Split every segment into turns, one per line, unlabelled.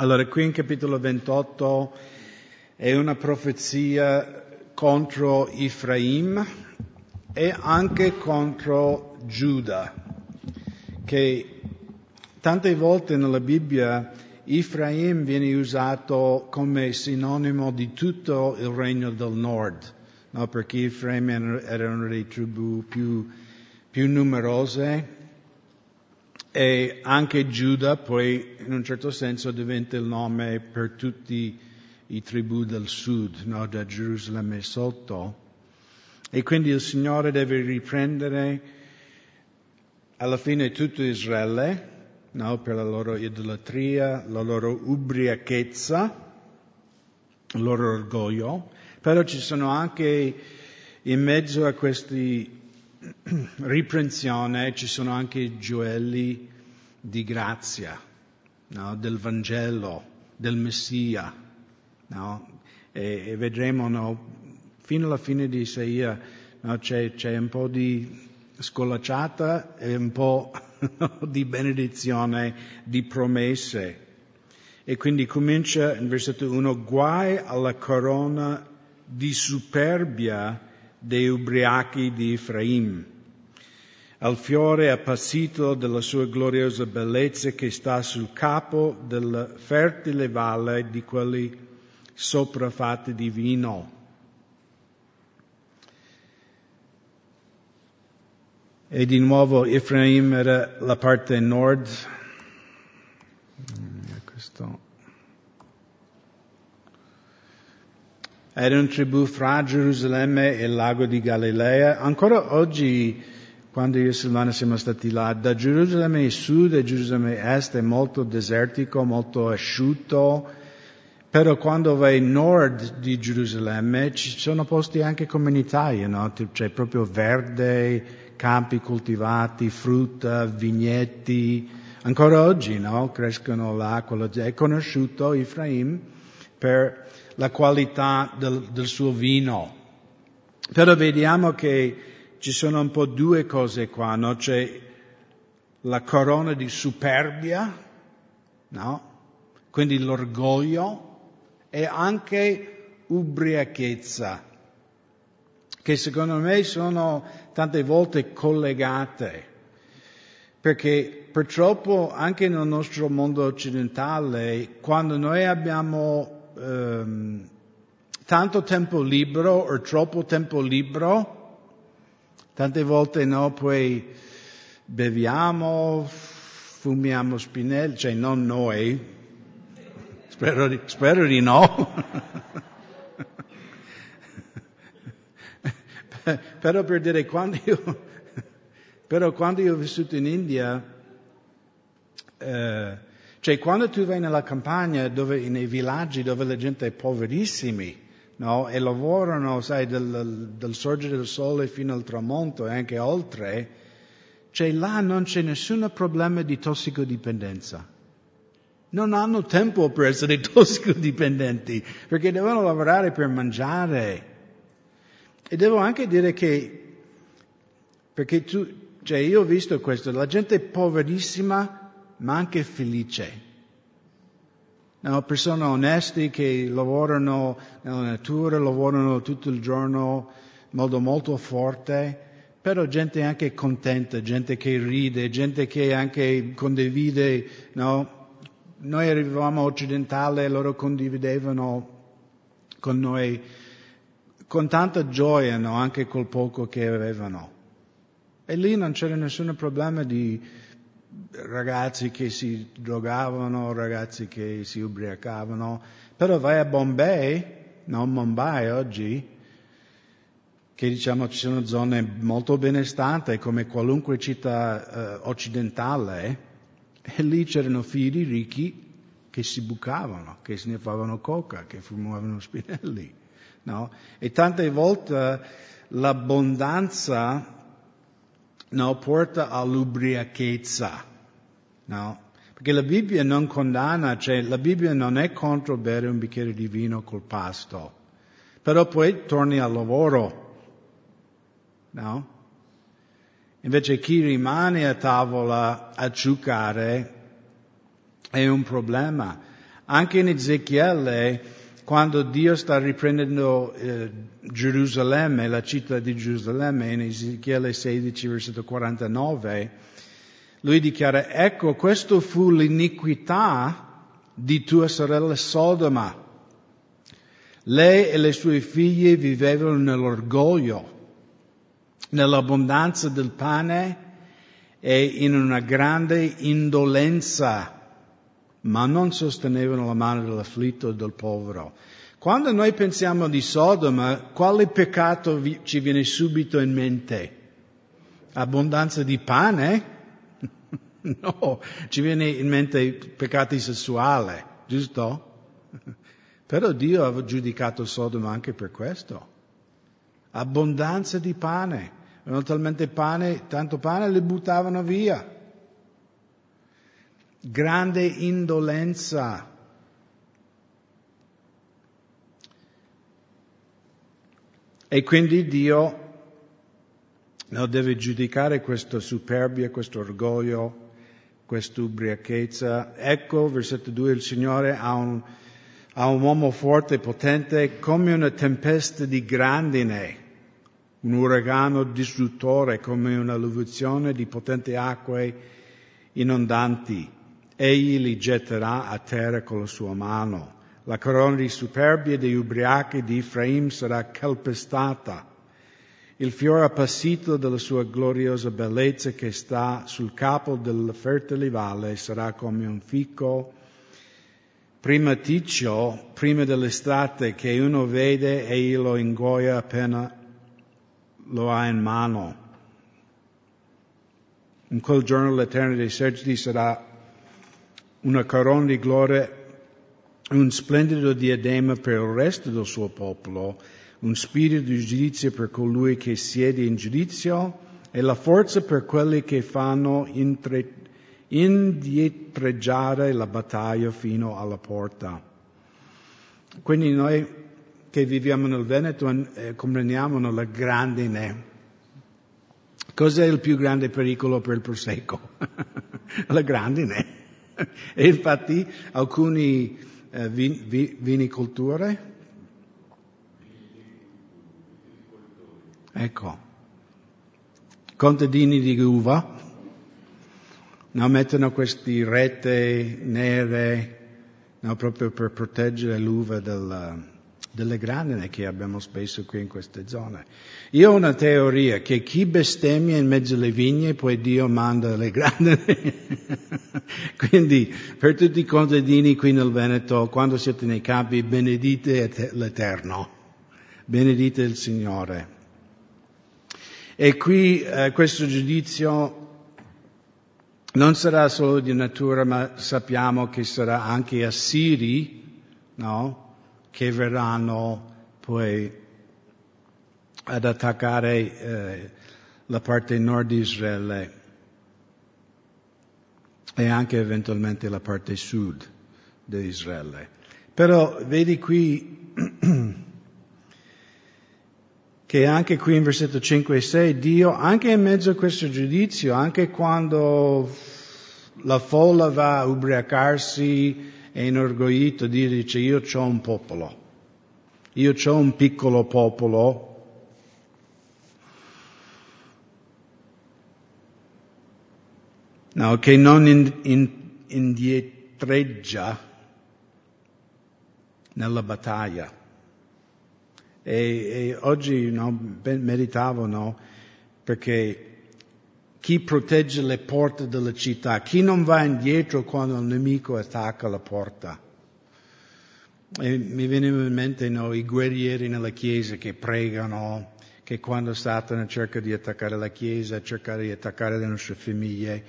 Allora, qui in capitolo 28 è una profezia contro Efraim e anche contro Giuda, che tante volte nella Bibbia Efraim viene usato come sinonimo di tutto il regno del nord, no? perché Efraim erano le tribù più, più numerose e anche Giuda poi in un certo senso diventa il nome per tutti i tribù del sud, no? da Gerusalemme sotto. E quindi il Signore deve riprendere alla fine tutto Israele, no? per la loro idolatria, la loro ubriachezza, il loro orgoglio, però ci sono anche in mezzo a questi riprensione ci sono anche gioielli di grazia, no? del Vangelo, del Messia. No? E, e, vedremo no? fino alla fine di Isaia c'è, c'è, un po' di scolacciata e un po' di benedizione, di promesse. E quindi comincia in versetto 1, guai alla corona di superbia dei ubriachi di Efraim, al fiore appassito della sua gloriosa bellezza che sta sul capo della fertile valle di quelli sopraffatti di vino. E di nuovo Efraim era la parte nord. Questo. Era un tribù fra Gerusalemme e il lago di Galilea. Ancora oggi, quando io e Silvana siamo stati là, da Gerusalemme sud e Gerusalemme est è molto desertico, molto asciutto, però quando vai nord di Gerusalemme ci sono posti anche come in Italia, no? C'è proprio verde, campi coltivati, frutta, vigneti. Ancora oggi, no? Crescono là, è conosciuto Efraim per la qualità del, del suo vino. Però vediamo che ci sono un po' due cose qua, no? C'è la corona di superbia, no? Quindi l'orgoglio e anche ubriachezza, che secondo me sono tante volte collegate, perché purtroppo anche nel nostro mondo occidentale, quando noi abbiamo um, tanto tempo libero o troppo tempo libero, tante volte no, poi beviamo, fumiamo spinelli, cioè non noi, spero di, spero di no. però per dire quando io, però quando io ho vissuto in India, eh, cioè quando tu vai nella campagna, dove, nei villaggi dove la gente è poverissimi, no? E lavorano, sai, dal, dal sorgere del sole fino al tramonto e anche oltre, cioè là non c'è nessun problema di tossicodipendenza. Non hanno tempo per essere tossicodipendenti, perché devono lavorare per mangiare. E devo anche dire che, perché tu, cioè io ho visto questo, la gente poverissima ma anche felice. No, persone oneste che lavorano nella natura, lavorano tutto il giorno in modo molto forte, però gente anche contenta, gente che ride, gente che anche condivide, no? Noi arrivavamo occidentale e loro condividevano con noi con tanta gioia, no? Anche col poco che avevano. E lì non c'era nessun problema di, ragazzi che si drogavano, ragazzi che si ubriacavano, però vai a Bombay, non Mumbai oggi, che diciamo ci sono zone molto benestanti come qualunque città eh, occidentale, e lì c'erano figli ricchi che si bucavano, che sniffavano coca, che fumavano spinelli, no? E tante volte l'abbondanza no, porta all'ubriachezza. No? Perché la Bibbia non condanna, cioè la Bibbia non è contro bere un bicchiere di vino col pasto, però poi torni al lavoro. No? Invece chi rimane a tavola a giocare è un problema. Anche in Ezechiele, quando Dio sta riprendendo eh, Gerusalemme, la città di Gerusalemme, in Ezechiele 16, versetto 49, lui dichiara, ecco, questo fu l'iniquità di tua sorella Sodoma. Lei e le sue figlie vivevano nell'orgoglio, nell'abbondanza del pane e in una grande indolenza, ma non sostenevano la mano dell'afflitto e del povero. Quando noi pensiamo di Sodoma, quale peccato ci viene subito in mente? Abbondanza di pane? No, ci viene in mente peccati sessuali, giusto? Però Dio ha giudicato Sodoma anche per questo. Abbondanza di pane. Avevano talmente pane, tanto pane, le buttavano via. Grande indolenza. E quindi Dio no, deve giudicare questa superbia, questo orgoglio, questa ubriachezza. Ecco, versetto 2, il Signore ha un, ha un uomo forte e potente come una tempesta di grandine, un uragano distruttore come un'alluvione di potenti acque inondanti. Egli li getterà a terra con la sua mano. La corona di superbia degli ubriachi di Efraim sarà calpestata. Il fiore appassito della sua gloriosa bellezza che sta sul capo del fertile valle sarà come un fico primaticcio prima dell'estate che uno vede e lo ingoia appena lo ha in mano. In quel giorno l'Eterno dei eserciti sarà una corona di gloria, un splendido diadema per il resto del suo popolo, un spirito di giudizio per colui che siede in giudizio e la forza per quelli che fanno intre, indietreggiare la battaglia fino alla porta. Quindi noi che viviamo nel Veneto eh, comprendiamo la grandine. Cos'è il più grande pericolo per il Prosecco? la grandine. E infatti alcuni eh, vin, vi, vinicolture, ecco, contadini di uva, no, mettono queste rete nere no, proprio per proteggere l'uva del, delle grandine che abbiamo spesso qui in queste zone. Io ho una teoria che chi bestemmia in mezzo alle vigne poi Dio manda le grandine. Quindi per tutti i contadini qui nel Veneto, quando siete nei campi, benedite l'Eterno, benedite il Signore. E qui eh, questo giudizio non sarà solo di natura, ma sappiamo che sarà anche assiri, no? che verranno poi ad attaccare eh, la parte nord di Israele e anche eventualmente la parte sud di Israele. Però vedi qui che anche qui in versetto 5 e 6 Dio, anche in mezzo a questo giudizio, anche quando la folla va a ubriacarsi è inorgoglito Dio dice io ho un popolo, io ho un piccolo popolo no, che non in, in, indietreggia nella battaglia. E, e oggi no, meditavo no, perché chi protegge le porte della città, chi non va indietro quando il nemico attacca la porta. E mi venivano in mente no, i guerrieri nella chiesa che pregano, che quando Satana cerca di attaccare la chiesa, cerca di attaccare le nostre famiglie,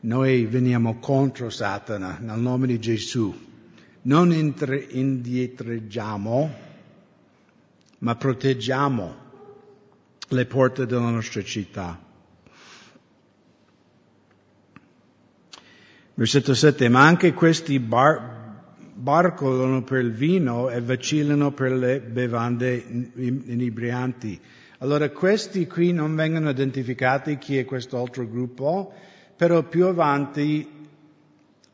noi veniamo contro Satana nel nome di Gesù. Non indietreggiamo, ma proteggiamo le porte della nostra città. Versetto 7, ma anche questi bar, barcolano per il vino e vacillano per le bevande inebrianti. Allora questi qui non vengono identificati chi è questo altro gruppo, però più avanti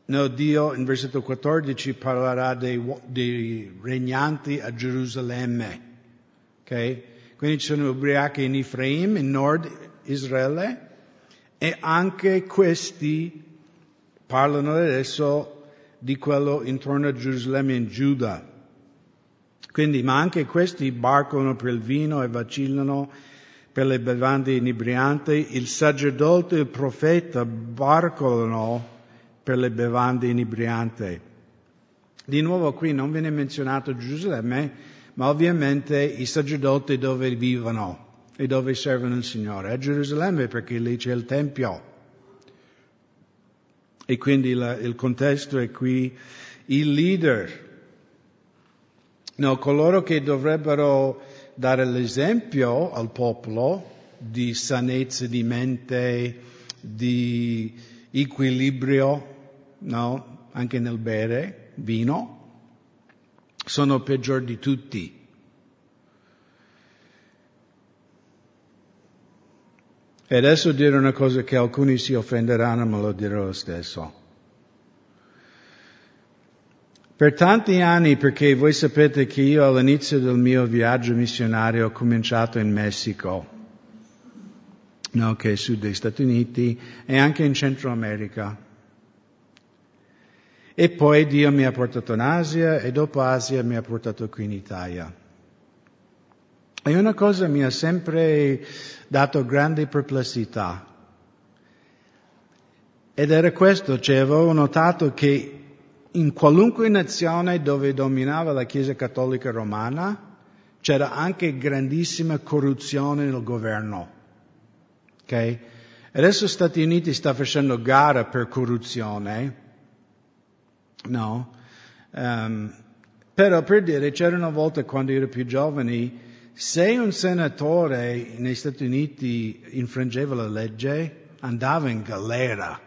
No, Dio in versetto 14 parlerà dei, dei regnanti a Gerusalemme. Okay? Quindi ci sono ubriachi in Efraim, in nord Israele, e anche questi parlano adesso di quello intorno a Gerusalemme in Giuda. Quindi, ma anche questi barcano per il vino e vacillano per le bevande inebrianti. Il sacerdote e il profeta barcolano per le bevande inebrianti. Di nuovo qui non viene menzionato Gerusalemme, ma ovviamente i sacerdoti dove vivono e dove servono il Signore. A Gerusalemme perché lì c'è il Tempio. E quindi la, il contesto è qui il leader. No, coloro che dovrebbero dare l'esempio al popolo di sanezza di mente, di equilibrio, no? Anche nel bere vino, sono peggior di tutti. E adesso dire una cosa che alcuni si offenderanno, ma lo dirò lo stesso. Per tanti anni, perché voi sapete che io all'inizio del mio viaggio missionario ho cominciato in Messico, no, che è sud degli Stati Uniti, e anche in Centro America. E poi Dio mi ha portato in Asia e dopo Asia mi ha portato qui in Italia. E una cosa mi ha sempre dato grande perplessità. Ed era questo, cioè avevo notato che in qualunque nazione dove dominava la Chiesa Cattolica Romana c'era anche grandissima corruzione nel governo. Okay? Adesso gli Stati Uniti sta facendo gara per corruzione, no? Um, però per dire, c'erano volte quando ero più giovane, se un senatore negli Stati Uniti infrangeva la legge, andava in galera.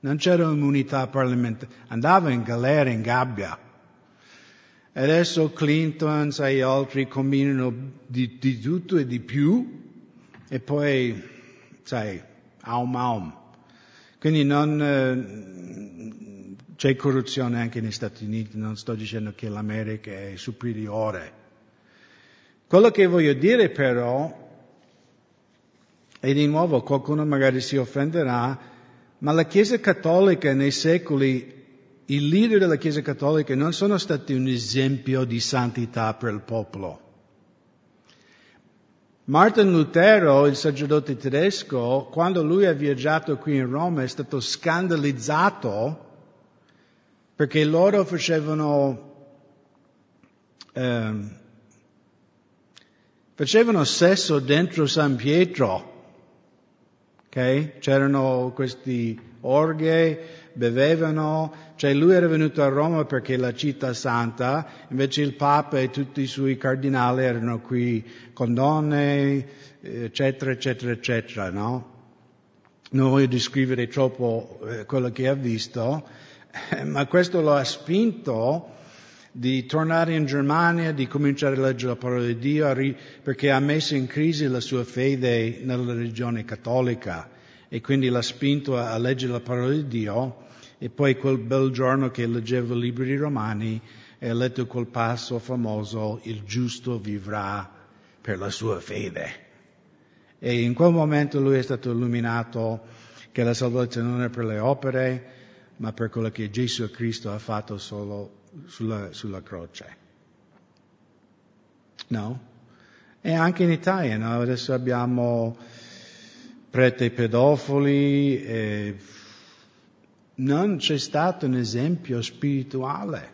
Non c'era immunità parlamentare, andava in galera, in gabbia. Adesso Clinton e altri combinano di, di, tutto e di più e poi, sai, aum aum. Quindi non, eh, c'è corruzione anche negli Stati Uniti, non sto dicendo che l'America è superiore. Quello che voglio dire però, e di nuovo qualcuno magari si offenderà, ma la Chiesa Cattolica nei secoli, i leader della Chiesa Cattolica non sono stati un esempio di santità per il popolo. Martin Lutero, il sacerdote tedesco, quando lui ha viaggiato qui in Roma è stato scandalizzato perché loro facevano eh, Facevano sesso dentro San Pietro. Okay? C'erano questi orghe, bevevano, cioè lui era venuto a Roma perché è la città santa, invece il Papa e tutti i suoi cardinali erano qui con donne, eccetera, eccetera, eccetera, no? Non voglio descrivere troppo eh, quello che ha visto, ma questo lo ha spinto di tornare in Germania, di cominciare a leggere la parola di Dio, perché ha messo in crisi la sua fede nella religione cattolica e quindi l'ha spinto a leggere la parola di Dio e poi quel bel giorno che leggeva i libri romani ha letto quel passo famoso, il giusto vivrà per la sua fede. E in quel momento lui è stato illuminato che la salvezza non è per le opere, ma per quello che Gesù Cristo ha fatto solo sulla, sulla croce. No? E anche in Italia, no? adesso abbiamo preti pedofili, e non c'è stato un esempio spirituale.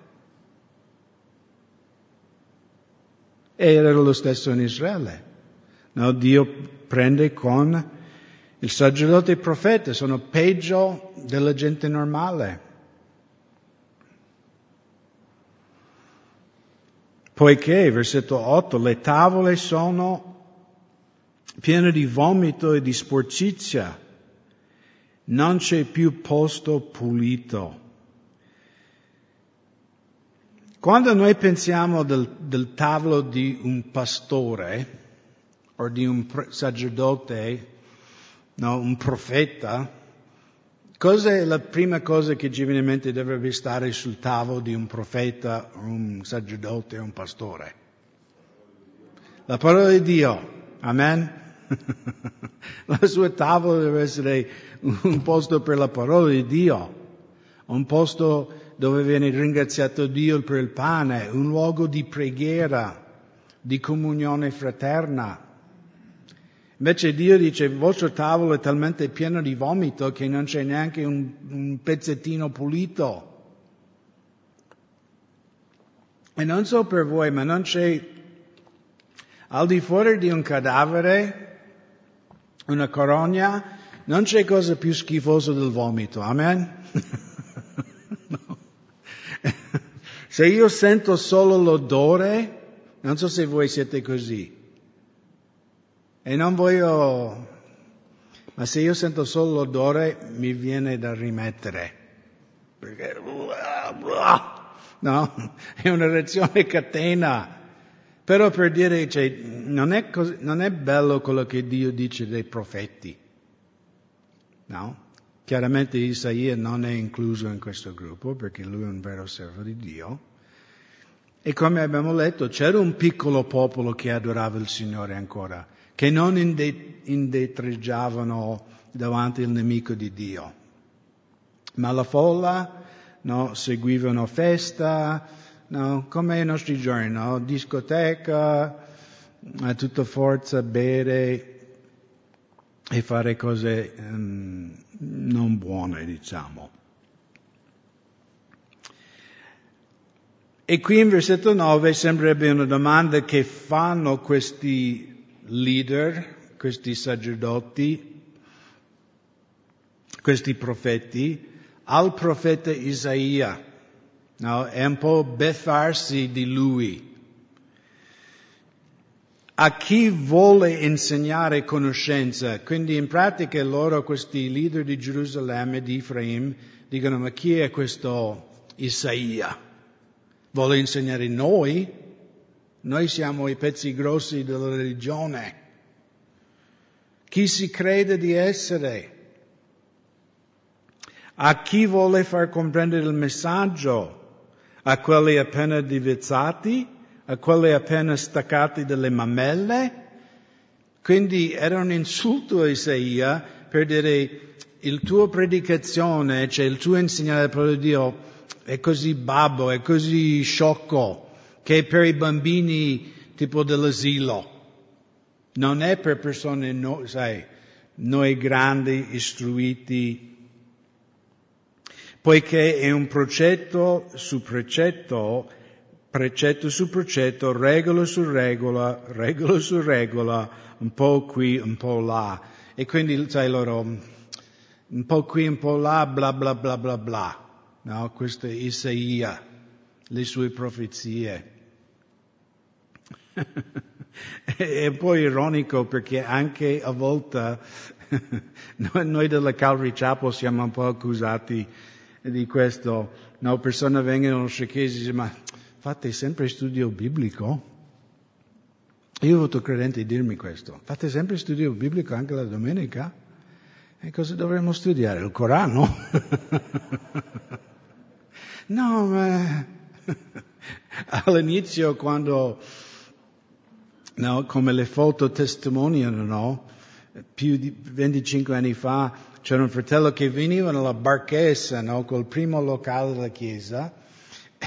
Era lo stesso in Israele. No? Dio prende con il sacerdote e il profeta, sono peggio della gente normale. poiché, versetto 8, le tavole sono piene di vomito e di sporcizia, non c'è più posto pulito. Quando noi pensiamo del, del tavolo di un pastore o di un sacerdote, no, un profeta, Cos'è la prima cosa che ci viene in mente dovrebbe stare sul tavolo di un profeta, un sacerdote, un pastore? La parola di Dio. Amen? La sua tavola deve essere un posto per la parola di Dio, un posto dove viene ringraziato Dio per il pane, un luogo di preghiera, di comunione fraterna. Invece Dio dice il vostro tavolo è talmente pieno di vomito che non c'è neanche un, un pezzettino pulito. E non so per voi, ma non c'è al di fuori di un cadavere, una corogna, non c'è cosa più schifosa del vomito. Amen? Se io sento solo l'odore, non so se voi siete così. E non voglio, ma se io sento solo l'odore mi viene da rimettere. Perché, no, è una reazione catena. Però per dire, cioè, non, è così, non è bello quello che Dio dice dei profeti. No? Chiaramente Isaia non è incluso in questo gruppo perché lui è un vero servo di Dio. E come abbiamo letto, c'era un piccolo popolo che adorava il Signore ancora che non indietreggiavano davanti al nemico di Dio. Ma la folla no, seguivano festa, no, come i nostri giorni, no, discoteca, a tutta forza bere e fare cose um, non buone, diciamo. E qui in versetto 9 sembrerebbe una domanda che fanno questi leader, questi sacerdoti, questi profeti, al profeta Isaia. No? È un po' beffarsi di lui. A chi vuole insegnare conoscenza, quindi in pratica loro, questi leader di Gerusalemme di Efraim, dicono ma chi è questo Isaia? Vuole insegnare noi? Noi siamo i pezzi grossi della religione. Chi si crede di essere? A chi vuole far comprendere il messaggio? A quelli appena divizzati? A quelli appena staccati dalle mammelle? Quindi era un insulto a Isaia per dire il tuo predicazione, cioè il tuo insegnare la parola di Dio è così babbo, è così sciocco che è per i bambini tipo dell'asilo. Non è per persone, no, sai, noi grandi, istruiti, poiché è un precetto su precetto, precetto su precetto, regola su regola, regola su regola, un po' qui, un po' là. E quindi, sai loro, un po' qui, un po' là, bla bla bla bla bla. No, questo è Isaia le sue profezie. è un po' ironico perché anche a volte noi della Calvary Chapel siamo un po' accusati di questo. No, persone vengono chiesa e dicono, ma fate sempre studio biblico? Io ho avuto credenti dirmi questo. Fate sempre studio biblico anche la domenica? E cosa dovremmo studiare? Il Corano? no, ma all'inizio quando, no, come le foto testimoniano, no, più di 25 anni fa c'era un fratello che veniva nella barchessa, no, col primo locale della chiesa,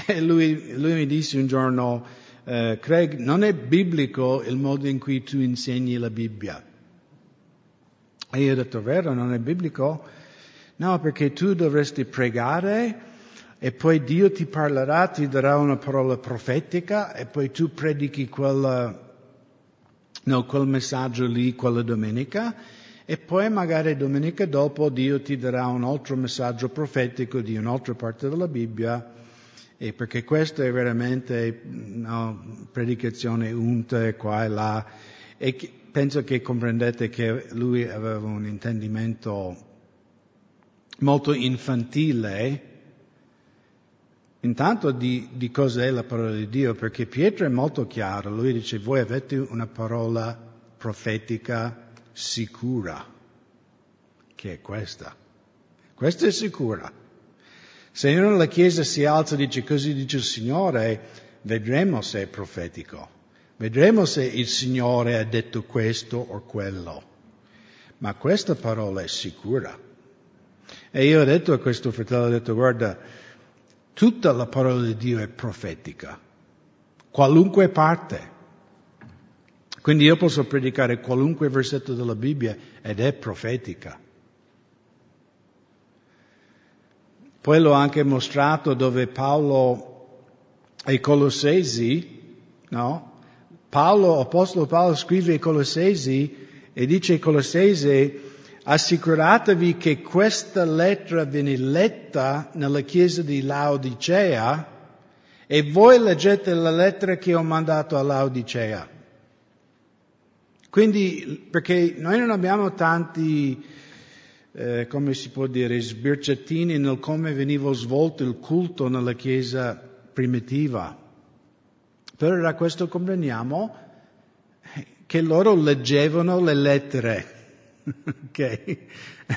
e lui, lui mi disse un giorno, eh, Craig, non è biblico il modo in cui tu insegni la Bibbia. E io ho detto, vero, non è biblico? No, perché tu dovresti pregare e poi Dio ti parlerà, ti darà una parola profetica e poi tu predichi quella, no, quel messaggio lì quella domenica e poi magari domenica dopo Dio ti darà un altro messaggio profetico di un'altra parte della Bibbia e perché questa è veramente no, predicazione unta qua e là e penso che comprendete che lui aveva un intendimento molto infantile intanto di, di cos'è la parola di Dio, perché Pietro è molto chiaro, lui dice voi avete una parola profetica sicura, che è questa. Questo è sicuro. Se uno nella Chiesa si alza e dice così dice il Signore, vedremo se è profetico. Vedremo se il Signore ha detto questo o quello. Ma questa parola è sicura. E io ho detto a questo fratello, ho detto, guarda, tutta la parola di Dio è profetica. Qualunque parte. Quindi io posso predicare qualunque versetto della Bibbia ed è profetica. Poi l'ho anche mostrato dove Paolo ai Colossesi, no? Paolo, Apostolo Paolo scrive ai Colossesi e dice ai Colossesi assicuratevi che questa lettera viene letta nella chiesa di Laodicea e voi leggete la lettera che ho mandato a Laodicea. Quindi, perché noi non abbiamo tanti, eh, come si può dire, sbirciatini nel come veniva svolto il culto nella Chiesa primitiva. Però da questo comprendiamo che loro leggevano le lettere, ok?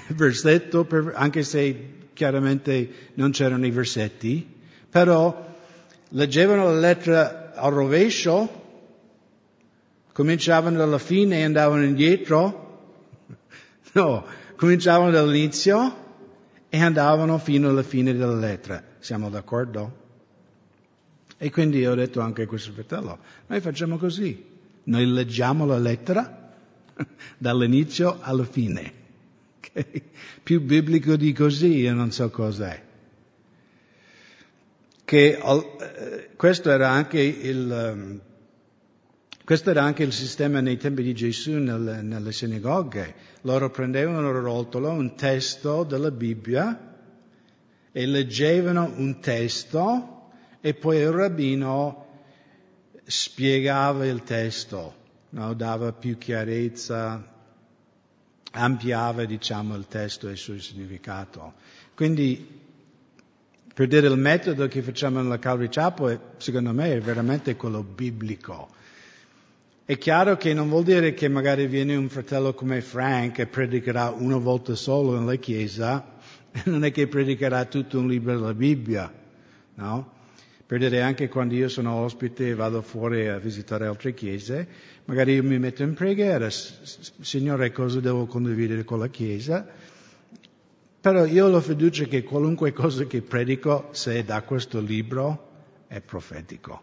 Versetto, per, anche se chiaramente non c'erano i versetti, però leggevano la lettera al rovescio Cominciavano dalla fine e andavano indietro? No, cominciavano dall'inizio e andavano fino alla fine della lettera. Siamo d'accordo? E quindi ho detto anche a questo fratello, noi facciamo così, noi leggiamo la lettera dall'inizio alla fine. Okay? Più biblico di così, io non so cos'è. Che, eh, questo era anche il, ehm, questo era anche il sistema nei tempi di Gesù nelle, nelle sinagoghe. Loro prendevano il rotolo, un testo della Bibbia e leggevano un testo e poi il rabbino spiegava il testo, no? dava più chiarezza, ampliava diciamo, il testo e il suo significato. Quindi per dire il metodo che facciamo nella Calvary Chapel, secondo me è veramente quello biblico. È chiaro che non vuol dire che magari viene un fratello come Frank e predicherà una volta solo nella chiesa, non è che predicherà tutto un libro della Bibbia, no? Per dire anche quando io sono ospite e vado fuori a visitare altre chiese, magari io mi metto in preghiera, Signore cosa devo condividere con la chiesa, però io ho la fiducia che qualunque cosa che predico, se è da questo libro, è profetico.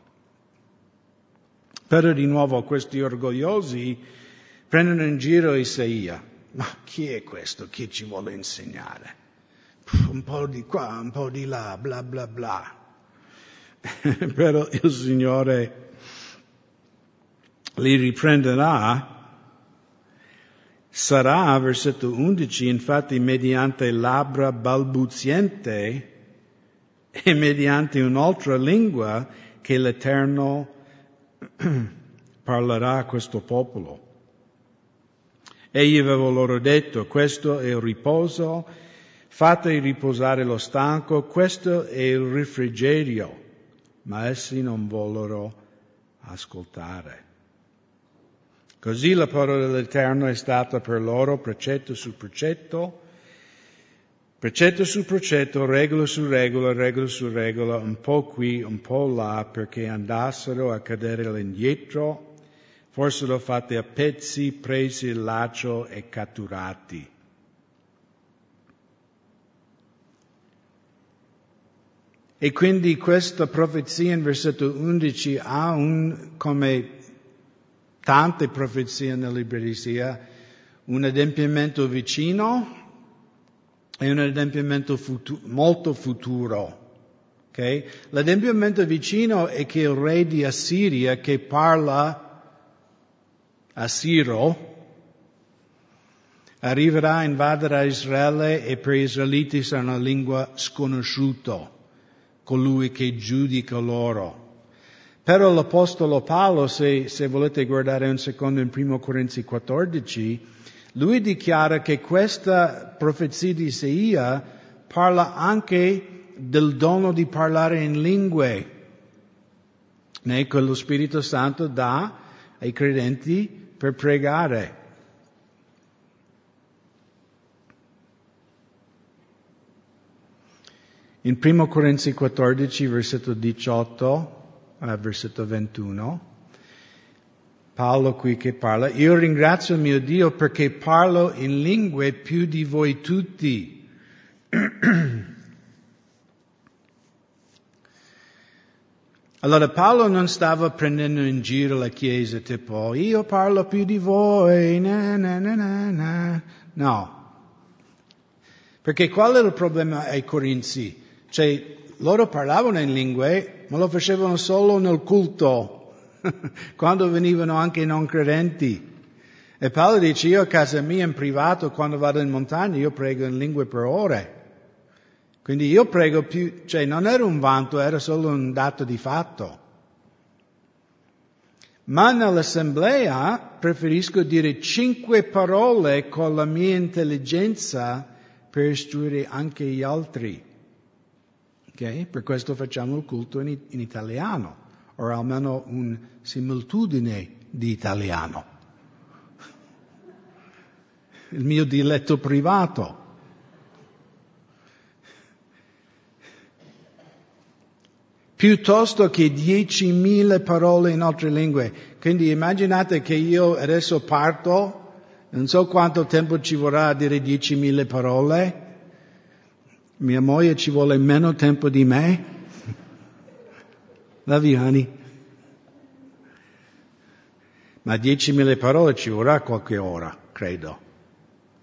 Però di nuovo questi orgogliosi prendono in giro Isaia. Ma chi è questo? Chi ci vuole insegnare? Un po' di qua, un po' di là, bla bla bla. Però il Signore li riprenderà. Sarà, versetto 11, infatti mediante labbra balbuziente e mediante un'altra lingua che l'Eterno parlerà a questo popolo. Egli aveva loro detto, questo è il riposo, fate riposare lo stanco, questo è il refrigerio, ma essi non vollero ascoltare. Così la parola dell'Eterno è stata per loro precetto su precetto, Precetto su precetto, regola su regola, regola su regola, un po' qui, un po' là, perché andassero a cadere all'indietro, fossero fatti a pezzi, presi il laccio e catturati. E quindi questa profezia in versetto 11 ha un, come tante profezie nella libreria, un adempimento vicino, è un adempimento futuro, molto futuro. Okay? L'adempimento vicino è che il re di Assiria che parla a Siro arriverà a invadere Israele e per gli israeliti sarà una lingua sconosciuta, colui che giudica loro. Però l'Apostolo Paolo, se, se volete guardare un secondo in 1 Corinzi 14, lui dichiara che questa profezia di Isaia parla anche del dono di parlare in lingue, né, che lo Spirito Santo dà ai credenti per pregare. In 1 Corinzi 14, versetto 18 a versetto 21, Paolo qui che parla, io ringrazio mio Dio perché parlo in lingue più di voi tutti. Allora Paolo non stava prendendo in giro la Chiesa tipo io parlo più di voi, na, na, na, no. Perché qual era il problema ai Corinzi? Cioè loro parlavano in lingue, ma lo facevano solo nel culto, quando venivano anche i non credenti. E Paolo dice io a casa mia in privato, quando vado in montagna, io prego in lingue per ore. Quindi io prego più, cioè non era un vanto, era solo un dato di fatto. Ma nell'assemblea preferisco dire cinque parole con la mia intelligenza per istruire anche gli altri. Okay? Per questo facciamo il culto in, in italiano, o almeno una similitudine di italiano. Il mio diletto privato. piuttosto che 10.000 parole in altre lingue. Quindi immaginate che io adesso parto, non so quanto tempo ci vorrà a dire 10.000 parole, mia moglie ci vuole meno tempo di me. La Viani. Ma 10.000 parole ci vorrà qualche ora, credo.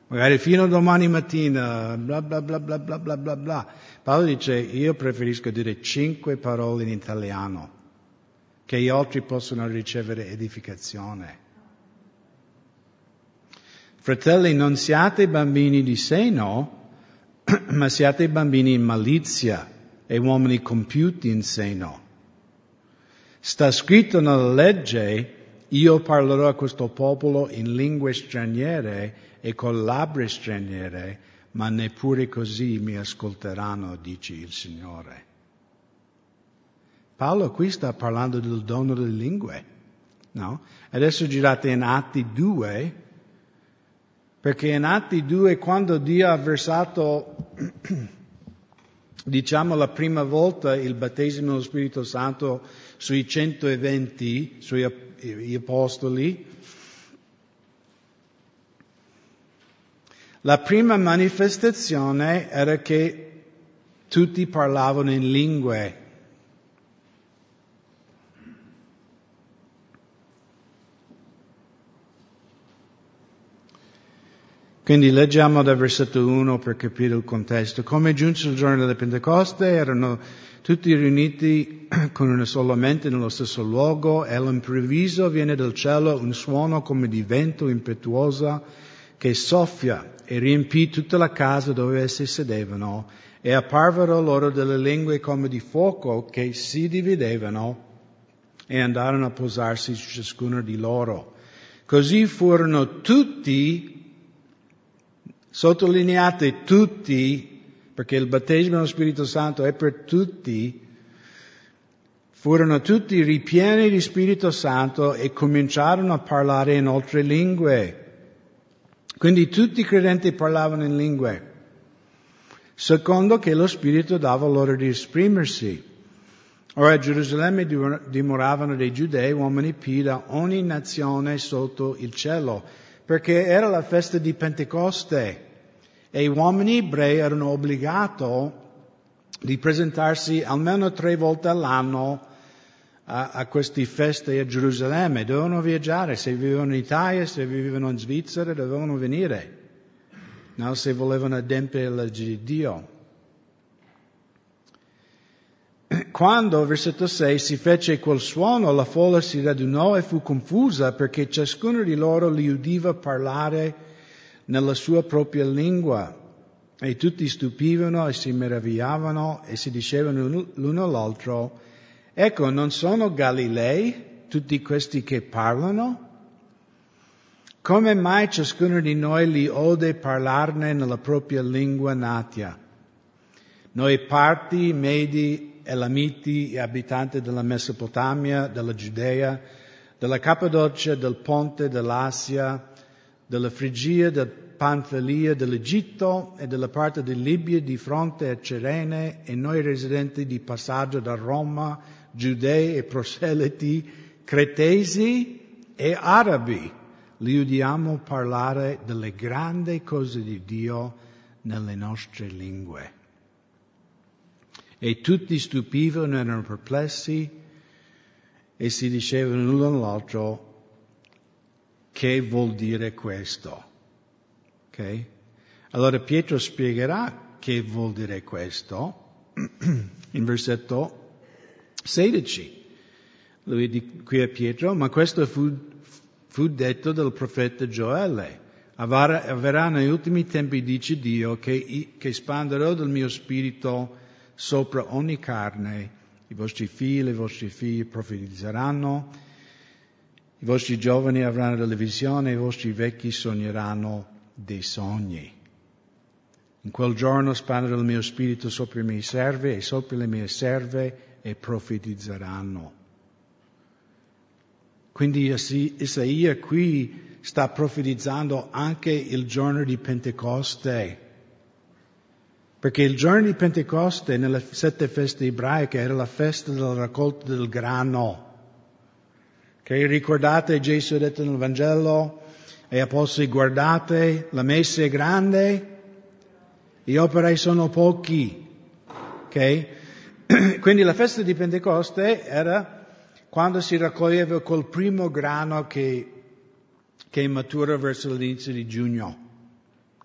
Magari fino a domani mattina, bla bla bla bla bla bla bla bla. Paolo dice, io preferisco dire cinque parole in italiano, che gli altri possono ricevere edificazione. Fratelli, non siate bambini di seno, ma siate bambini in malizia e uomini compiuti in seno. Sta scritto nella legge, io parlerò a questo popolo in lingue straniere e con labbra straniere, ma neppure così mi ascolteranno, dice il Signore. Paolo qui sta parlando del dono delle lingue, no? Adesso girate in Atti 2, perché in Atti 2 quando Dio ha versato, diciamo la prima volta il battesimo dello Spirito Santo sui 120, sui apostoli, La prima manifestazione era che tutti parlavano in lingue. Quindi leggiamo dal versetto 1 per capire il contesto. Come giunse il giorno della Pentecoste, erano tutti riuniti con una sola mente nello stesso luogo e all'improvviso viene dal cielo un suono come di vento impetuosa che soffia e riempì tutta la casa dove essi sedevano e apparvero loro delle lingue come di fuoco che si dividevano e andarono a posarsi su ciascuno di loro. Così furono tutti, sottolineate tutti, perché il battesimo dello Spirito Santo è per tutti, furono tutti ripieni di Spirito Santo e cominciarono a parlare in altre lingue quindi tutti i credenti parlavano in lingue, secondo che lo Spirito dava loro di esprimersi. Ora a Gerusalemme dimoravano dei giudei, uomini pii da ogni nazione sotto il cielo, perché era la festa di Pentecoste e gli uomini ebrei erano obbligati di presentarsi almeno tre volte all'anno a, a queste feste a Gerusalemme, dovevano viaggiare, se vivevano in Italia, se vivevano in Svizzera, dovevano venire, no? se volevano adempiere la legge di Dio. Quando, versetto 6, si fece quel suono, la folla si radunò e fu confusa perché ciascuno di loro li udiva parlare nella sua propria lingua. E tutti stupivano e si meravigliavano e si dicevano l'uno all'altro, Ecco, non sono Galilei tutti questi che parlano? Come mai ciascuno di noi li ode parlarne nella propria lingua natia? Noi parti, medi, elamiti e abitanti della Mesopotamia, della Giudea, della Cappadocia, del Ponte, dell'Asia, della Frigia, del Panfilia dell'Egitto e della parte di Libia di fronte a Cirene e noi residenti di passaggio da Roma, giudei e proseliti, cretesi e arabi, li udiamo parlare delle grandi cose di Dio nelle nostre lingue. E tutti stupivano, erano perplessi e si dicevano l'uno all'altro che vuol dire questo. Okay? Allora Pietro spiegherà che vuol dire questo in versetto 16. Lui dice qui a Pietro, ma questo fu, fu detto dal profeta Gioele. Avverrà negli ultimi tempi, dice Dio, che, che espanderò del mio spirito sopra ogni carne. I vostri figli e i vostri figli profetizzeranno, i vostri giovani avranno delle visioni, i vostri vecchi sogneranno dei sogni. In quel giorno spanderò il mio spirito sopra i miei servi e sopra le mie serve e profetizzeranno. Quindi Isaia qui sta profetizzando anche il giorno di Pentecoste. Perché il giorno di Pentecoste nelle sette feste ebraiche era la festa della raccolta del grano. Che ricordate Gesù ha detto nel Vangelo, e apostoli guardate, la messa è grande, gli operai sono pochi. Ok? Quindi la festa di Pentecoste era quando si raccoglieva quel primo grano che, che matura verso l'inizio di giugno,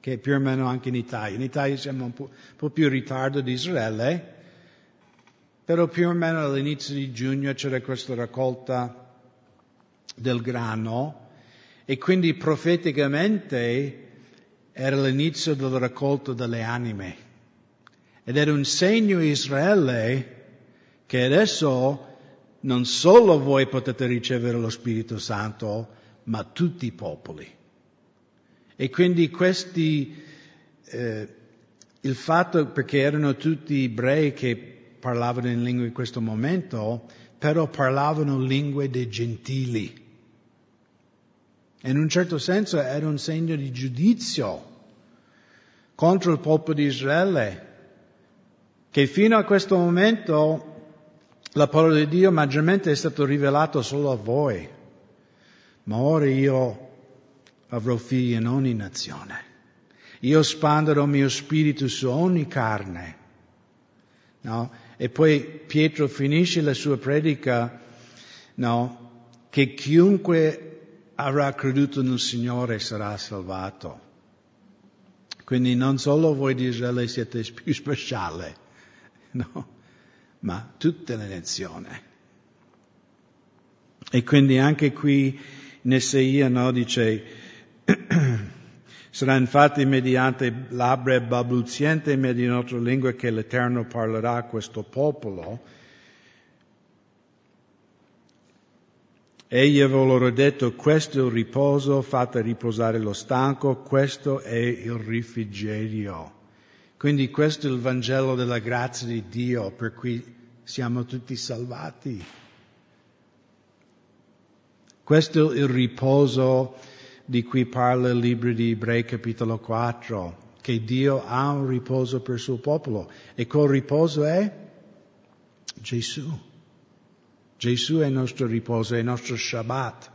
che è più o meno anche in Italia. In Italia siamo un po', un po più in ritardo di Israele, però più o meno all'inizio di giugno c'era questa raccolta del grano e quindi profeticamente era l'inizio del raccolto delle anime. Ed era un segno Israele che adesso non solo voi potete ricevere lo Spirito Santo, ma tutti i popoli. E quindi questi, eh, il fatto perché erano tutti ebrei che parlavano in lingua in questo momento, però parlavano lingue dei gentili. In un certo senso era un segno di giudizio contro il popolo di Israele, che fino a questo momento la parola di Dio maggiormente è stata rivelata solo a voi, ma ora io avrò figli in ogni nazione. Io spanderò il mio spirito su ogni carne. No? E poi Pietro finisce la sua predica, no? Che chiunque avrà creduto nel Signore sarà salvato. Quindi non solo voi di Israele siete più speciali, no? ma tutte le nazioni. E quindi anche qui in Isaia no, dice, sarà infatti mediante labbra balbuziente e mediante lingua che l'Eterno parlerà a questo popolo, Egli aveva detto, questo è il riposo, fate riposare lo stanco, questo è il rifrigerio. Quindi questo è il Vangelo della grazia di Dio per cui siamo tutti salvati. Questo è il riposo di cui parla il libro di Ebrei capitolo 4, che Dio ha un riposo per il suo popolo e quel riposo è Gesù. Gesù è il nostro riposo, è il nostro Shabbat.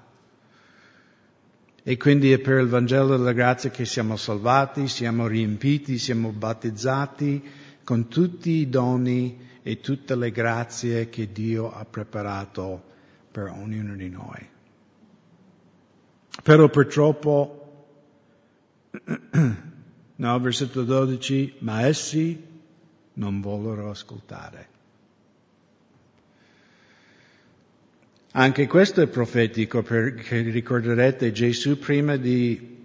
E quindi è per il Vangelo della grazia che siamo salvati, siamo riempiti, siamo battezzati con tutti i doni e tutte le grazie che Dio ha preparato per ognuno di noi. Però purtroppo, no, versetto 12, ma essi non vollero ascoltare. Anche questo è profetico perché ricorderete Gesù prima di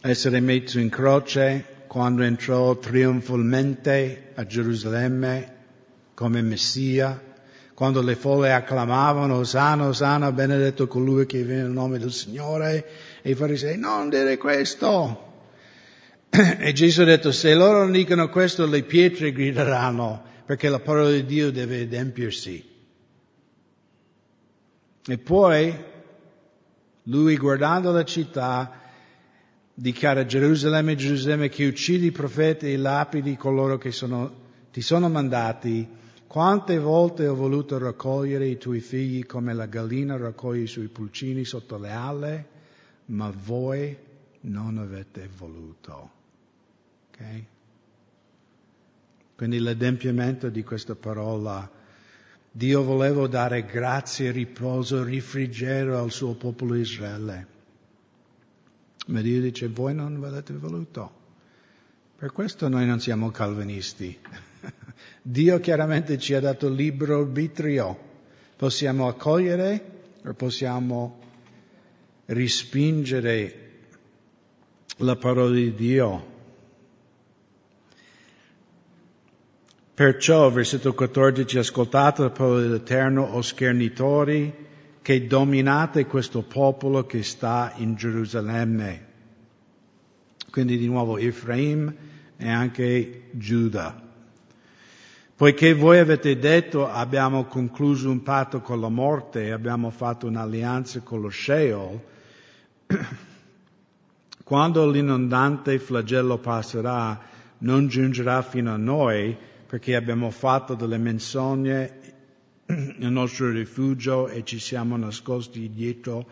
essere messo in croce, quando entrò trionfalmente a Gerusalemme come Messia, quando le folle acclamavano Osana, Osana, benedetto colui che viene nel nome del Signore, e i farisei, non dire questo. E Gesù ha detto, se loro non dicono questo, le pietre grideranno perché la parola di Dio deve adempiersi. E poi Lui guardando la città dichiara Gerusalemme, Gerusalemme che uccidi i profeti e lapidi coloro che sono, ti sono mandati. Quante volte ho voluto raccogliere i tuoi figli come la gallina raccoglie i suoi pulcini sotto le ale, ma voi non avete voluto. Okay? Quindi l'adempimento di questa parola, Dio voleva dare grazie, riposo, rifrigerio al suo popolo Israele. Ma Dio dice, voi non avete voluto. Per questo noi non siamo calvinisti. Dio chiaramente ci ha dato libero arbitrio. Possiamo accogliere o possiamo rispingere la parola di Dio. Perciò, versetto 14, ascoltate la parola dell'Eterno, o schernitori, che dominate questo popolo che sta in Gerusalemme. Quindi di nuovo Efraim e anche Giuda. Poiché voi avete detto abbiamo concluso un patto con la morte e abbiamo fatto un'alleanza con lo Sheol, quando l'inondante flagello passerà non giungerà fino a noi perché abbiamo fatto delle menzogne il nostro rifugio e ci siamo nascosti dietro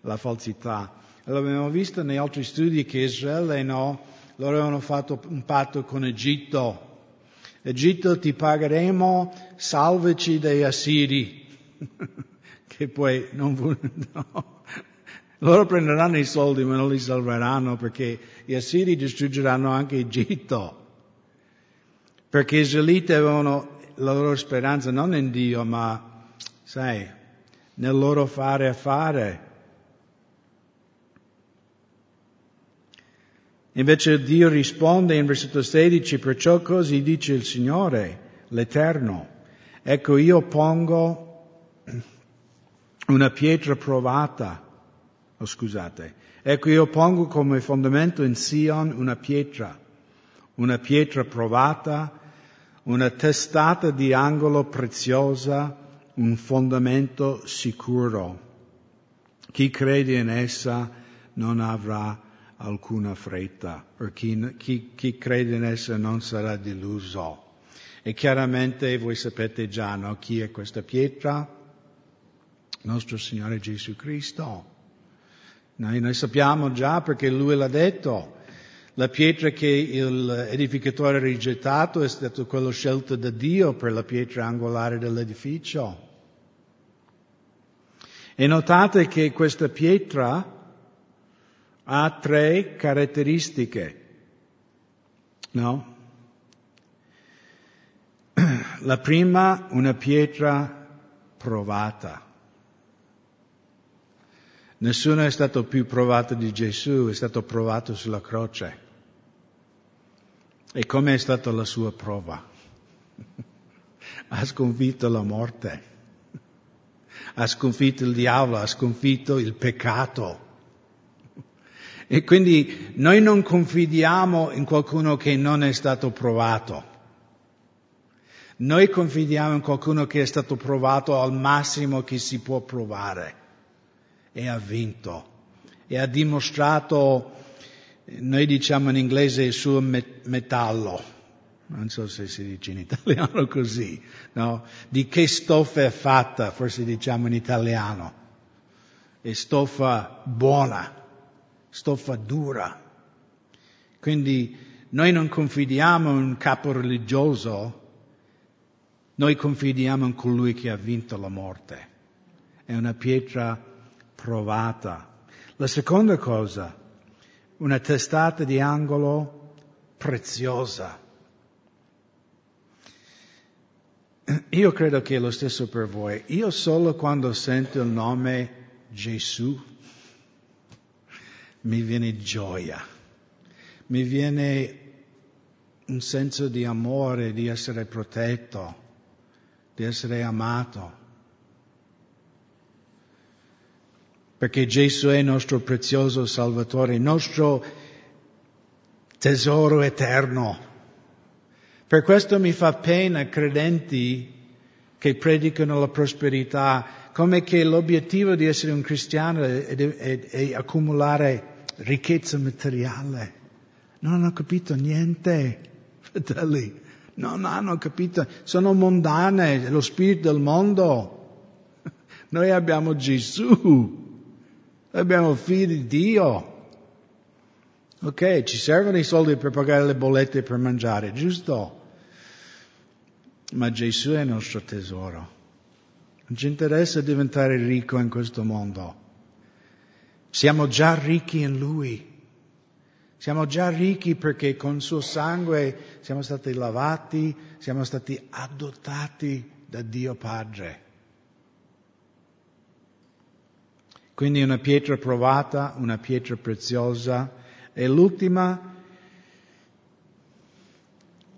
la falsità. Allora abbiamo visto nei altri studi che Israele no, loro avevano fatto un patto con Egitto Egitto ti pagheremo, salvaci dai assiri, che poi non no. Loro prenderanno i soldi ma non li salveranno perché gli assiri distruggeranno anche Egitto. Perché gli israeliti avevano la loro speranza non in Dio, ma, sai, nel loro fare a fare. Invece Dio risponde in versetto 16, perciò così dice il Signore, l'Eterno. Ecco, io pongo una pietra provata, oh, scusate, ecco io pongo come fondamento in Sion una pietra, una pietra provata, una testata di angolo preziosa, un fondamento sicuro. Chi crede in essa non avrà alcuna fretta, o chi, chi, chi crede in essa non sarà deluso. E chiaramente voi sapete già no, chi è questa pietra? Nostro Signore Gesù Cristo. Noi, noi sappiamo già perché Lui l'ha detto. La pietra che l'edificatore ha rigettato è stata quella scelta da Dio per la pietra angolare dell'edificio. E notate che questa pietra ha tre caratteristiche. No? La prima, una pietra provata. Nessuno è stato più provato di Gesù, è stato provato sulla croce. E com'è stata la sua prova? ha sconfitto la morte, ha sconfitto il diavolo, ha sconfitto il peccato. E quindi noi non confidiamo in qualcuno che non è stato provato. Noi confidiamo in qualcuno che è stato provato al massimo che si può provare e ha vinto e ha dimostrato, noi diciamo in inglese, il suo metallo. Non so se si dice in italiano così, no? Di che stoffa è fatta, forse diciamo in italiano. È stoffa buona stoffa dura. Quindi noi non confidiamo in un capo religioso, noi confidiamo in colui che ha vinto la morte. È una pietra provata. La seconda cosa, una testata di angolo preziosa. Io credo che è lo stesso per voi. Io solo quando sento il nome Gesù mi viene gioia, mi viene un senso di amore, di essere protetto, di essere amato. Perché Gesù è nostro prezioso Salvatore, nostro tesoro eterno. Per questo mi fa pena, credenti, che predicano la prosperità, come che l'obiettivo di essere un cristiano è, è, è accumulare ricchezza materiale. Non hanno capito niente, fratelli. Non hanno capito. Sono mondane, lo spirito del mondo. Noi abbiamo Gesù. Abbiamo figli di Dio. Ok, ci servono i soldi per pagare le bollette per mangiare, giusto? Ma Gesù è il nostro tesoro. Non ci interessa diventare ricco in questo mondo. Siamo già ricchi in Lui. Siamo già ricchi perché con suo sangue siamo stati lavati, siamo stati adottati da Dio Padre. Quindi una pietra provata, una pietra preziosa e l'ultima,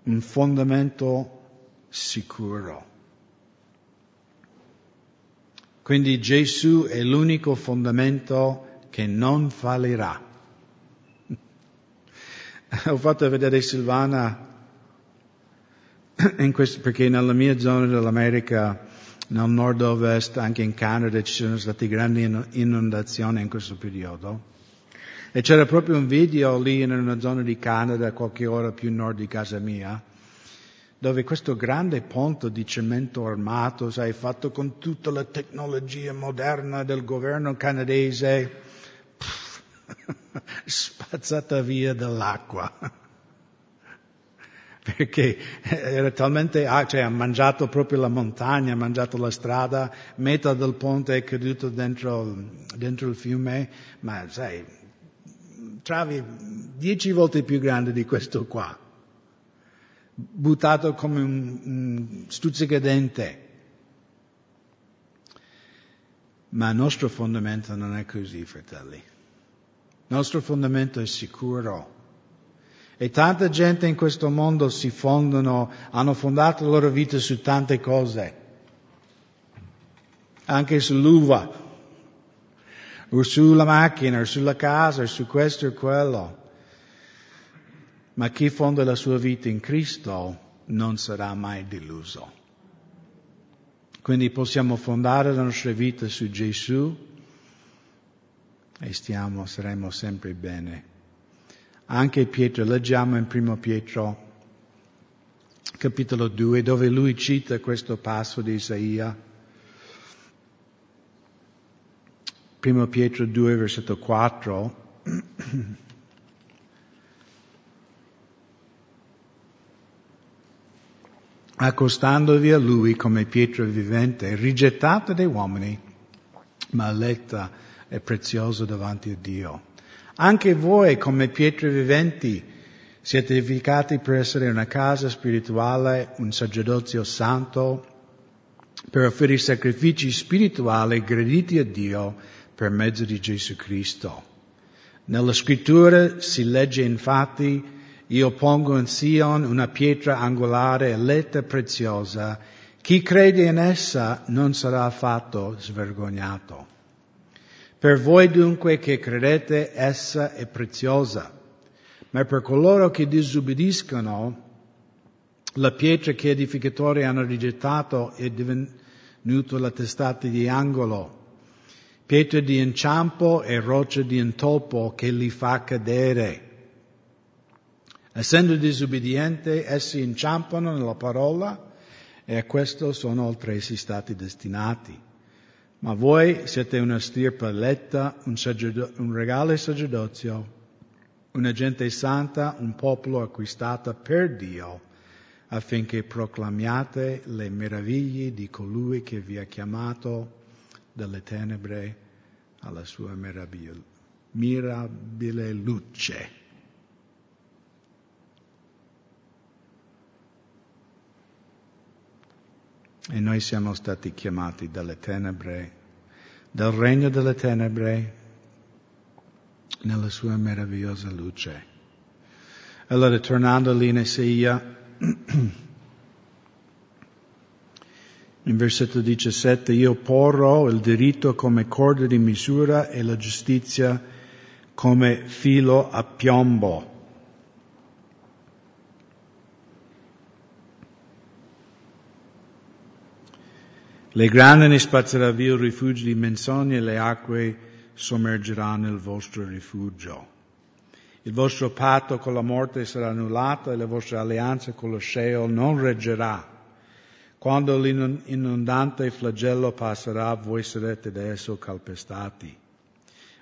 un fondamento sicuro. Quindi Gesù è l'unico fondamento che non fallirà. Ho fatto vedere Silvana questo, perché nella mia zona dell'America, nel nord-ovest, anche in Canada, ci sono state grandi inondazioni in questo periodo. E c'era proprio un video lì in una zona di Canada, qualche ora più nord di casa mia, dove questo grande ponte di cemento armato, sai, fatto con tutta la tecnologia moderna del governo canadese, pff, spazzata via dall'acqua. Perché era talmente, ah, cioè ha mangiato proprio la montagna, ha mangiato la strada, metà del ponte è caduto dentro, dentro il fiume, ma sai, travi dieci volte più grande di questo qua buttato come un, stuzzicadente. Ma il nostro fondamento non è così, fratelli. Il nostro fondamento è sicuro. E tanta gente in questo mondo si fondano, hanno fondato la loro vita su tante cose. Anche sull'uva, o sulla macchina, o sulla casa, o su questo o quello. Ma chi fonda la sua vita in Cristo non sarà mai deluso. Quindi possiamo fondare la nostra vita su Gesù e stiamo, saremo sempre bene. Anche Pietro, leggiamo in primo Pietro capitolo 2 dove lui cita questo passo di Isaia. Primo Pietro 2 versetto 4. accostandovi a lui come pietra vivente, rigettata dai uomini, ma eletta e preziosa davanti a Dio. Anche voi come pietre viventi siete edificati per essere una casa spirituale, un sacerdozio santo, per offrire sacrifici spirituali graditi a Dio per mezzo di Gesù Cristo. Nella scrittura si legge infatti io pongo in Sion una pietra angolare eletta preziosa. Chi crede in essa non sarà affatto svergognato. Per voi dunque che credete essa è preziosa, ma per coloro che disobbediscono, la pietra che edificatori hanno rigettato è divenuta la testata di angolo, pietra di inciampo e roccia di intoppo che li fa cadere. Essendo disobbedienti, essi inciampano nella parola e a questo sono altresì stati destinati. Ma voi siete una stirpe eletta, un, un regale sacerdozio, una gente santa, un popolo acquistato per Dio, affinché proclamiate le meraviglie di colui che vi ha chiamato dalle tenebre alla sua mirabile luce. E noi siamo stati chiamati dalle tenebre, dal regno delle tenebre, nella sua meravigliosa luce. Allora, tornando lì in Isaia, in versetto 17, io porrò il diritto come corda di misura e la giustizia come filo a piombo. Le grandini spazzerà via il rifugio di menzogne e le acque sommergeranno il vostro rifugio. Il vostro patto con la morte sarà annullato e la vostra alleanza con lo Sheol non reggerà. Quando l'inondante flagello passerà, voi sarete da esso calpestati.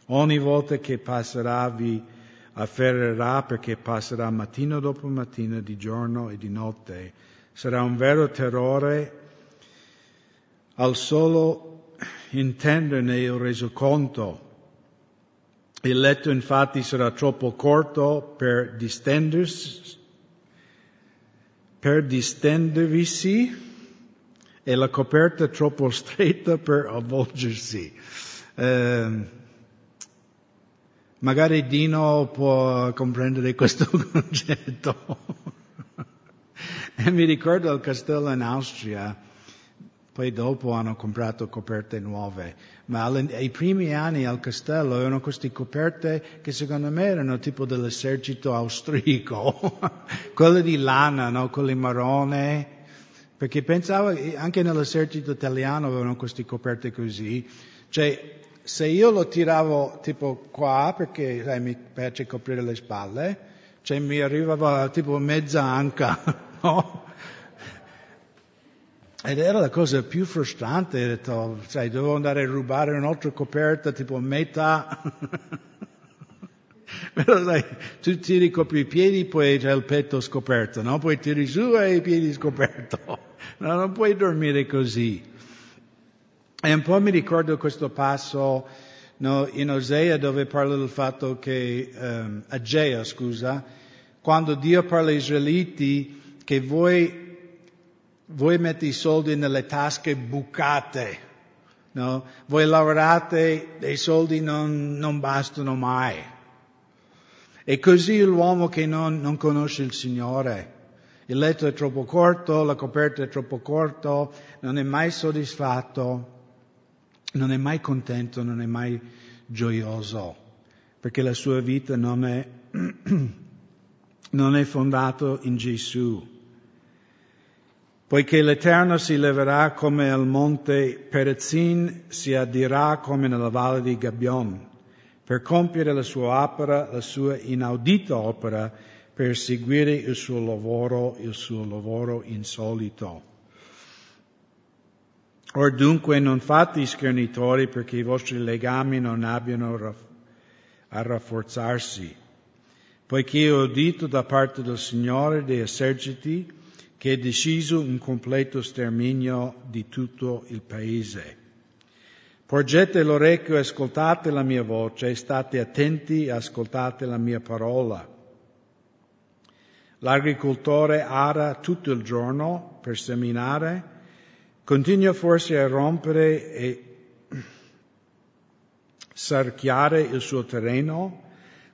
Ogni volta che passerà vi afferrerà perché passerà mattino dopo mattino, di giorno e di notte. Sarà un vero terrore al solo intenderne il resoconto. Il letto infatti sarà troppo corto per distendersi, per distendervisi e la coperta troppo stretta per avvolgersi. Eh, magari Dino può comprendere questo concetto. e mi ricordo al castello in Austria, poi dopo hanno comprato coperte nuove, ma ai primi anni al castello erano queste coperte che secondo me erano tipo dell'esercito austriaco, quelle di lana, no? quelle marrone, perché pensavo anche nell'esercito italiano avevano queste coperte così, cioè se io lo tiravo tipo qua, perché sai, mi piace coprire le spalle, cioè mi arrivava tipo mezza anca, no? Ed era la cosa più frustrante, detto, sai, dovevo andare a rubare un'altra coperta, tipo metà. Però sai, tu tiri copri i piedi, poi c'è il petto scoperto, no? Poi tiri su e i piedi scoperto. No, non puoi dormire così. E un po' mi ricordo questo passo no, in Osea dove parla del fatto che, um, Agea, scusa, quando Dio parla agli israeliti che voi voi mettete i soldi nelle tasche bucate, no? Voi lavorate e i soldi non, non bastano mai. E così l'uomo che non, non conosce il Signore. Il letto è troppo corto, la coperta è troppo corta, non è mai soddisfatto, non è mai contento, non è mai gioioso, perché la sua vita non è, non è fondato in Gesù poiché l'Eterno si leverà come al monte Perezzin, si addirà come nella valle di Gabion, per compiere la sua opera, la sua inaudita opera, per seguire il suo lavoro, il suo lavoro insolito. Or dunque non fate schernitori perché i vostri legami non abbiano a rafforzarsi, poiché ho udito da parte del Signore dei eserciti che ha deciso un completo sterminio di tutto il paese. Porgete l'orecchio e ascoltate la mia voce, state attenti e ascoltate la mia parola. L'agricoltore ara tutto il giorno per seminare, continua forse a rompere e sarchiare il suo terreno,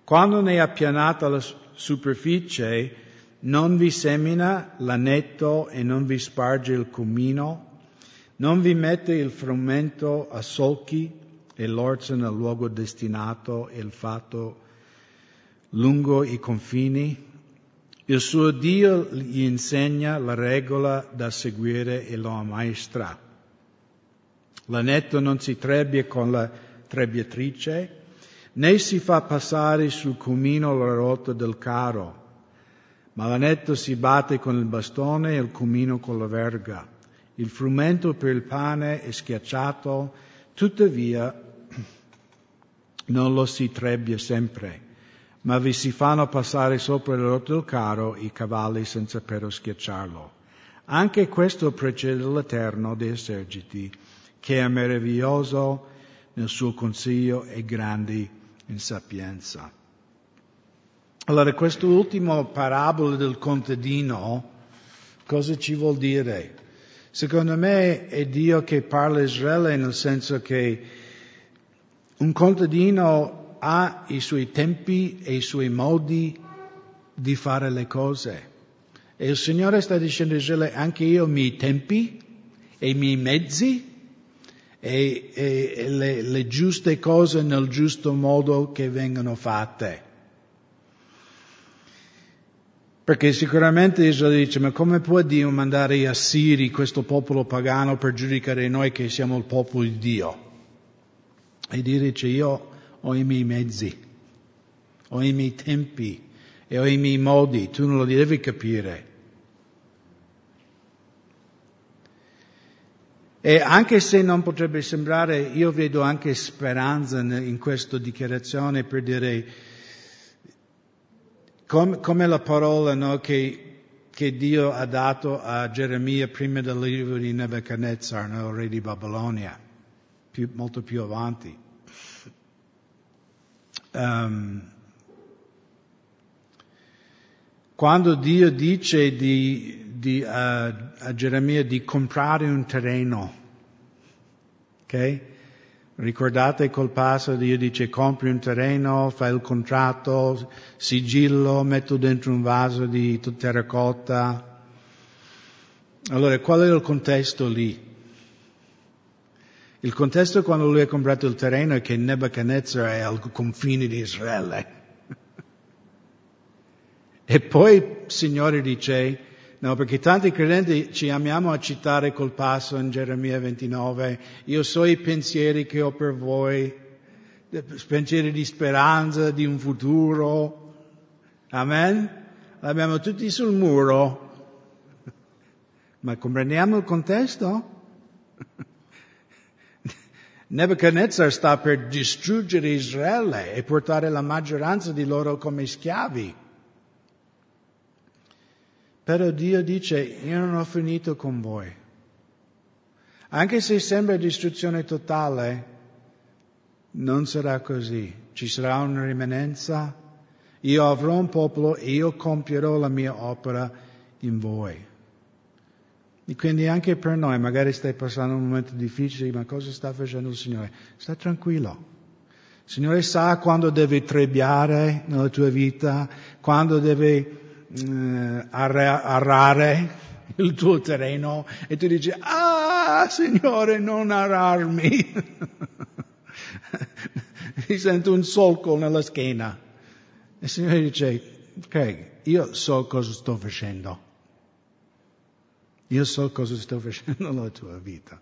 quando ne ha pianata la superficie, non vi semina l'anetto e non vi sparge il cumino, non vi mette il frumento a solchi e l'orzo nel luogo destinato e il fatto lungo i confini. Il suo Dio gli insegna la regola da seguire e lo ammaestra. L'anetto non si trebbia con la trebbiatrice, né si fa passare sul cumino la rotta del carro ma l'anetto si batte con il bastone e il cumino con la verga. Il frumento per il pane è schiacciato, tuttavia non lo si trebbia sempre, ma vi si fanno passare sopra il rotto del carro i cavalli senza però schiacciarlo. Anche questo precede l'Eterno dei eserciti, che è meraviglioso nel suo consiglio e grande in sapienza. Allora, quest'ultima parabola del contadino, cosa ci vuol dire? Secondo me è Dio che parla Israele nel senso che un contadino ha i suoi tempi e i suoi modi di fare le cose. E il Signore sta dicendo a Israele, anche io ho i miei tempi e i miei mezzi e, e, e le, le giuste cose nel giusto modo che vengono fatte. Perché sicuramente Israele dice, ma come può Dio mandare gli assiri, questo popolo pagano, per giudicare noi che siamo il popolo di Dio? E Dio dice, io ho i miei mezzi, ho i miei tempi e ho i miei modi, tu non lo devi capire. E anche se non potrebbe sembrare, io vedo anche speranza in questa dichiarazione per dire, come, come la parola no, che, che, Dio ha dato a Geremia prima del libro di Nebuchadnezzar, no, re di Babilonia, più, molto più avanti. Um, quando Dio dice di, di, uh, a Geremia di comprare un terreno, ok? Ricordate col passo Dio dice compri un terreno, fai il contratto, sigillo, metto dentro un vaso di terracotta. Allora, qual è il contesto lì? Il contesto quando lui ha comprato il terreno è che Nebuchadnezzar è al confine di Israele. e poi il Signore dice, No, perché tanti credenti ci amiamo a citare col passo in Geremia 29. Io so i pensieri che ho per voi, pensieri di speranza, di un futuro. Amen? L'abbiamo tutti sul muro. Ma comprendiamo il contesto? Nebuchadnezzar sta per distruggere Israele e portare la maggioranza di loro come schiavi. Però Dio dice, io non ho finito con voi. Anche se sembra distruzione totale, non sarà così. Ci sarà una rimanenza. Io avrò un popolo e io compierò la mia opera in voi. E quindi anche per noi, magari stai passando un momento difficile, ma cosa sta facendo il Signore? Sta tranquillo. Il Signore sa quando deve trebbiare nella tua vita, quando deve eh, arrare il tuo terreno e tu dici, ah Signore non ararmi. Mi sento un solco nella schiena. E il Signore dice, ok, io so cosa sto facendo. Io so cosa sto facendo nella tua vita.